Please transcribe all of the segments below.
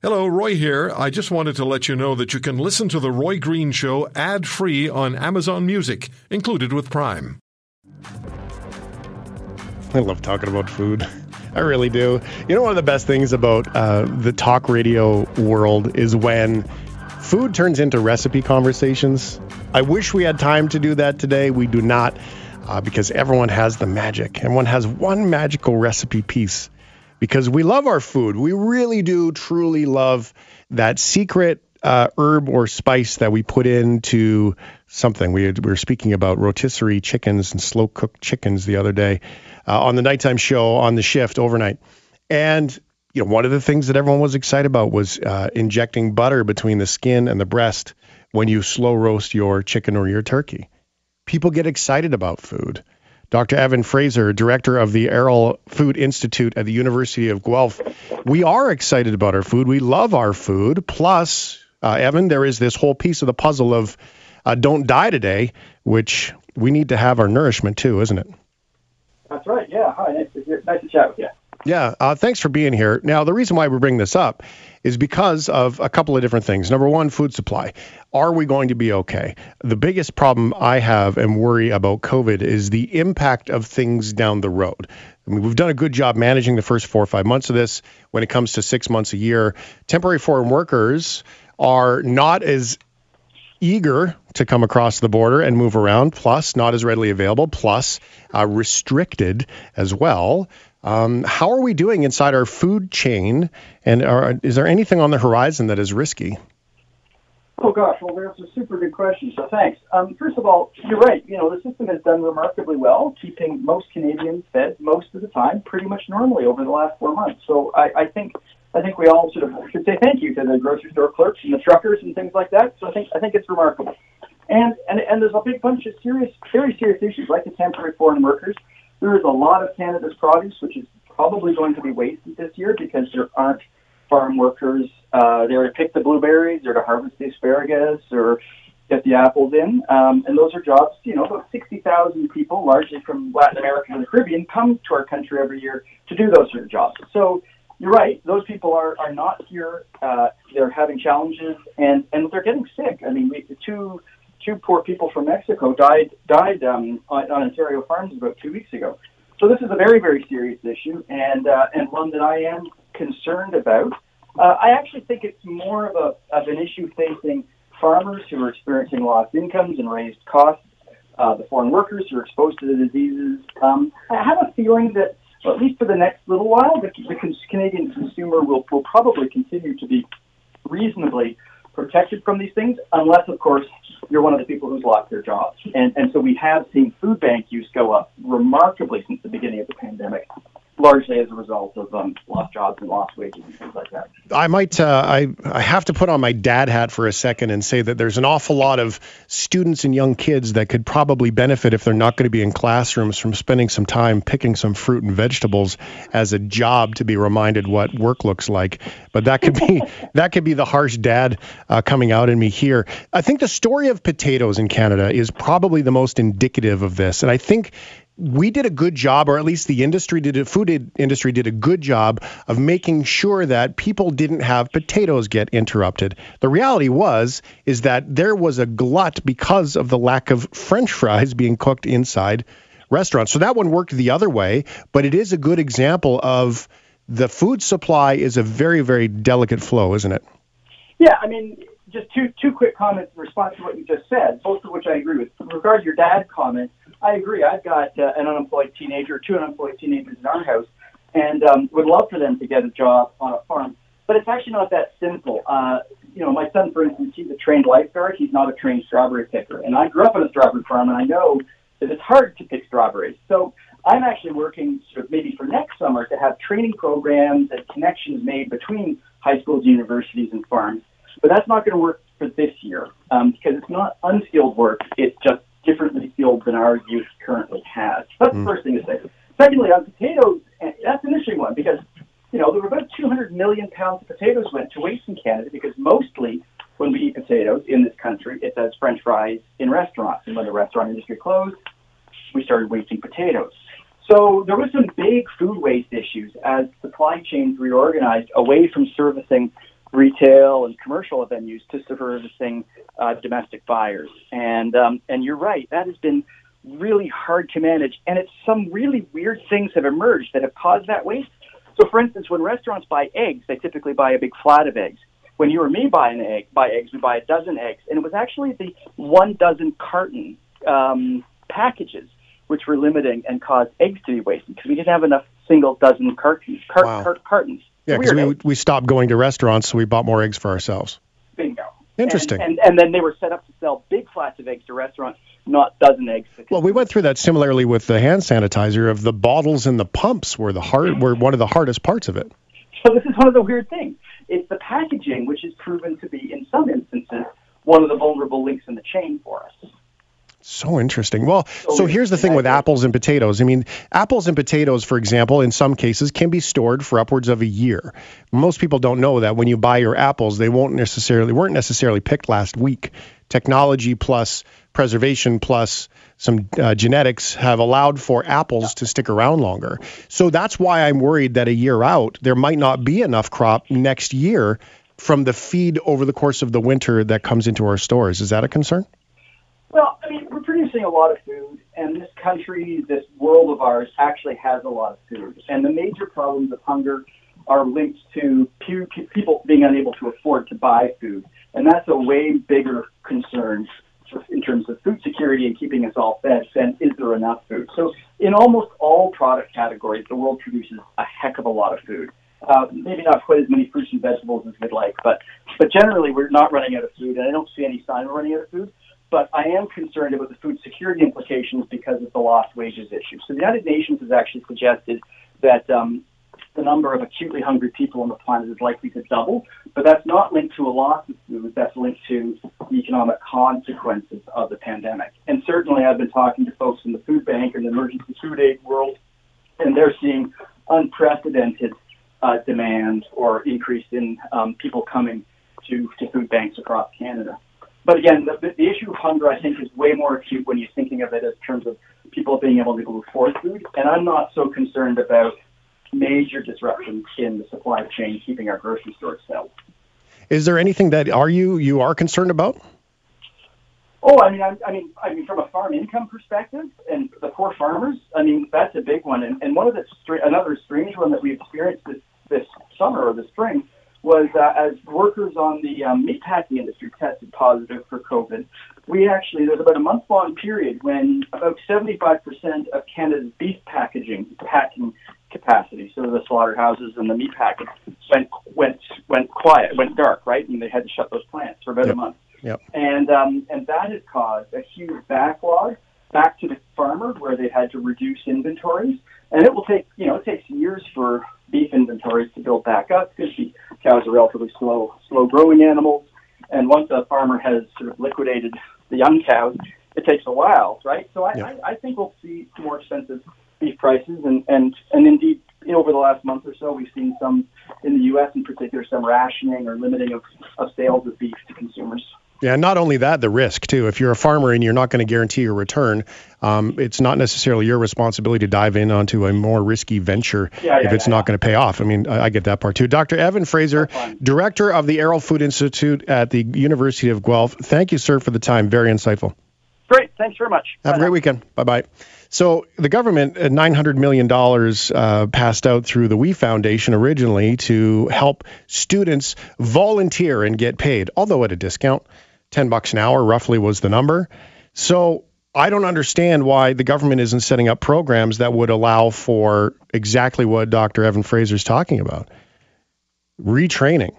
Hello, Roy here. I just wanted to let you know that you can listen to The Roy Green Show ad free on Amazon Music, included with Prime. I love talking about food. I really do. You know, one of the best things about uh, the talk radio world is when food turns into recipe conversations. I wish we had time to do that today. We do not, uh, because everyone has the magic. Everyone has one magical recipe piece because we love our food. We really do truly love that secret uh, herb or spice that we put into something. We, we were speaking about rotisserie chickens and slow cooked chickens the other day uh, on the nighttime show on the shift overnight. And you know, one of the things that everyone was excited about was uh, injecting butter between the skin and the breast when you slow roast your chicken or your turkey. People get excited about food. Dr. Evan Fraser, director of the Arrell Food Institute at the University of Guelph. We are excited about our food. We love our food. Plus, uh, Evan, there is this whole piece of the puzzle of uh, don't die today, which we need to have our nourishment too, isn't it? That's right. Yeah. Hi. Nice to, nice to chat with you. Yeah. Uh, thanks for being here. Now, the reason why we bring this up is because of a couple of different things. Number one, food supply. Are we going to be okay? The biggest problem I have and worry about COVID is the impact of things down the road. I mean, we've done a good job managing the first four or five months of this. When it comes to six months a year, temporary foreign workers are not as eager to come across the border and move around, plus not as readily available, plus uh, restricted as well. Um, how are we doing inside our food chain? And are, is there anything on the horizon that is risky? Oh gosh, well that's a super good question. So thanks. Um, first of all, you're right. You know the system has done remarkably well, keeping most Canadians fed most of the time, pretty much normally over the last four months. So I, I think I think we all sort of should say thank you to the grocery store clerks and the truckers and things like that. So I think I think it's remarkable. And and and there's a big bunch of serious, very serious issues like the temporary foreign workers there is a lot of Canada's produce which is probably going to be wasted this year because there aren't farm workers uh, there to pick the blueberries or to harvest the asparagus or get the apples in. Um, and those are jobs, you know, about 60,000 people, largely from Latin America and the Caribbean, come to our country every year to do those sort of jobs. So you're right; those people are are not here. Uh, they're having challenges, and and they're getting sick. I mean, we, the two two poor people from Mexico died died um, on, on Ontario farms about two weeks ago. So this is a very very serious issue, and uh, and one that I am concerned about. Uh, I actually think it's more of a of an issue facing farmers who are experiencing lost incomes and raised costs. Uh, the foreign workers who are exposed to the diseases. Um, I have a feeling that, well, at least for the next little while, the, the Canadian consumer will will probably continue to be reasonably protected from these things, unless, of course, you're one of the people who's lost their jobs. And, and so we have seen food bank use go up remarkably since the beginning of the pandemic largely as a result of um, lost jobs and lost wages and things like that. I might, uh, I, I have to put on my dad hat for a second and say that there's an awful lot of students and young kids that could probably benefit if they're not going to be in classrooms from spending some time picking some fruit and vegetables as a job to be reminded what work looks like. But that could be that could be the harsh dad uh, coming out in me here. I think the story of potatoes in Canada is probably the most indicative of this, and I think we did a good job, or at least the industry did, food industry did a good job of making sure that people didn't have potatoes get interrupted. The reality was is that there was a glut because of the lack of French fries being cooked inside restaurants. So that one worked the other way, but it is a good example of the food supply is a very very delicate flow, isn't it? Yeah, I mean, just two two quick comments in response to what you just said, both of which I agree with. With regard to your dad comment, I agree. I've got uh, an unemployed teenager, two unemployed teenagers in our house, and um, would love for them to get a job on a farm. But it's actually not that simple. Uh, you know, my son, for instance, he's a trained lifeguard. He's not a trained strawberry picker. And I grew up on a strawberry farm, and I know that it's hard to pick strawberries. So I'm actually working sort of maybe for next summer to have training programs and connections made between high schools, universities, and farms. But that's not going to work for this year um, because it's not unskilled work. It's just differently skilled than our youth currently has. That's mm. the first thing to say. Secondly, on potatoes, that's an interesting one because, you know, there were about 200 million pounds of potatoes went to waste in Canada because mostly when we eat potatoes in this country, it's as French fries in restaurants. And when the restaurant industry closed, we started wasting potatoes. So there was some big food waste issues as supply chains reorganized away from servicing retail and commercial venues to servicing uh, domestic buyers. And um, and you're right, that has been really hard to manage. And it's some really weird things have emerged that have caused that waste. So, for instance, when restaurants buy eggs, they typically buy a big flat of eggs. When you or me buy an egg, buy eggs, we buy a dozen eggs, and it was actually the one dozen carton um, packages which were limiting and caused eggs to be wasted because we didn't have enough single dozen cartons. Cart, Wow. cart, cartons. Yeah, because we, we stopped going to restaurants, so we bought more eggs for ourselves. Bingo. Interesting. And, and, and then they were set up to sell big flats of eggs to restaurants, not dozen eggs. Well, we went through that similarly with the hand sanitizer. Of the bottles and the pumps were the hard were one of the hardest parts of it. So this is one of the weird things. It's the packaging which is proven to be, in some instances, one of the vulnerable links in the chain for us. So interesting. Well, So so here's the thing with apples and potatoes. I mean, apples and potatoes, for example, in some cases can be stored for upwards of a year. Most people don't know that when you buy your apples, they won't necessarily weren't necessarily picked last week. Technology plus preservation plus some uh, genetics have allowed for apples to stick around longer. So that's why I'm worried that a year out there might not be enough crop next year from the feed over the course of the winter that comes into our stores. Is that a concern? Well, I mean, we're producing a lot of food, and this country, this world of ours, actually has a lot of food. And the major problems of hunger are linked to pe- pe- people being unable to afford to buy food. And that's a way bigger concern in terms of food security and keeping us all fed than is there enough food. So, in almost all product categories, the world produces a heck of a lot of food. Uh, maybe not quite as many fruits and vegetables as we'd like, but but generally we're not running out of food, and I don't see any sign of running out of food but I am concerned about the food security implications because of the lost wages issue. So the United Nations has actually suggested that um, the number of acutely hungry people on the planet is likely to double, but that's not linked to a loss of food. That's linked to the economic consequences of the pandemic. And certainly, I've been talking to folks in the food bank and the emergency food aid world, and they're seeing unprecedented uh, demand or increase in um, people coming to, to food banks across Canada. But again, the, the issue of hunger, I think, is way more acute when you're thinking of it in terms of people being able to go afford food. And I'm not so concerned about major disruptions in the supply chain keeping our grocery stores filled. Is there anything that are you you are concerned about? Oh, I mean, I, I mean, I mean, from a farm income perspective, and the poor farmers. I mean, that's a big one. And, and one of the another strange one that we experienced this this summer or the spring was uh, as workers on the um, meatpacking industry tested positive for COVID. We actually there's about a month long period when about 75% of Canada's beef packaging packing capacity, so the slaughterhouses and the meat packing, went went went quiet, went dark, right, and they had to shut those plants for about Yep. a month Yep. and um, and that has caused a huge backlog back to the farmer where they had to reduce inventories, and it will take you know it takes years for beef inventories to build back up because the cows are relatively slow slow growing animals, and once a farmer has sort of liquidated the young cows, it takes a while, right? So I, Yeah. I, I think we'll see more expensive beef prices, and and and indeed. You know, over the last month or so, we've seen some in the U.S. in particular, some rationing or limiting of, of sales of beef to consumers. Yeah, not only that, the risk too. If you're a farmer and you're not going to guarantee your return, um, it's not necessarily your responsibility to dive in onto a more risky venture Yeah, if it's yeah, not yeah. going to pay off. I mean, I, I get that part too. Dr. Evan Fraser, director of the Arrell Food Institute at the University of Guelph. Thank you, sir, for the time. Very insightful. Great. Thanks very much. Have a great now. weekend. Bye bye. So the government, uh, $900 million uh, passed out through the We Foundation originally to help students volunteer and get paid, although at a discount. 10 bucks an hour roughly was the number. So I don't understand why the government isn't setting up programs that would allow for exactly what Dr. Evan Fraser is talking about retraining.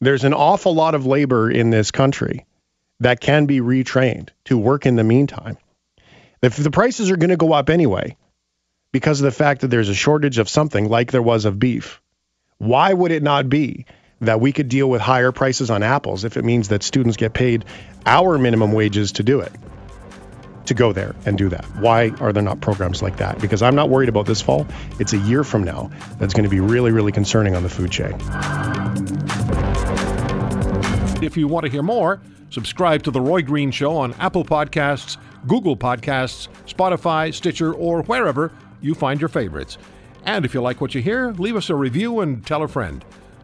There's an awful lot of labor in this country that can be retrained to work in the meantime. If the prices are going to go up anyway, because of the fact that there's a shortage of something like there was of beef, why would it not be that we could deal with higher prices on apples if it means that students get paid our minimum wages to do it? To go there and do that. Why are there not programs like that? Because I'm not worried about this fall. It's a year from now that's going to be really, really concerning on the food chain. If you want to hear more, subscribe to The Roy Green Show on Apple Podcasts, Google Podcasts, Spotify, Stitcher, or wherever you find your favorites. And if you like what you hear, leave us a review and tell a friend.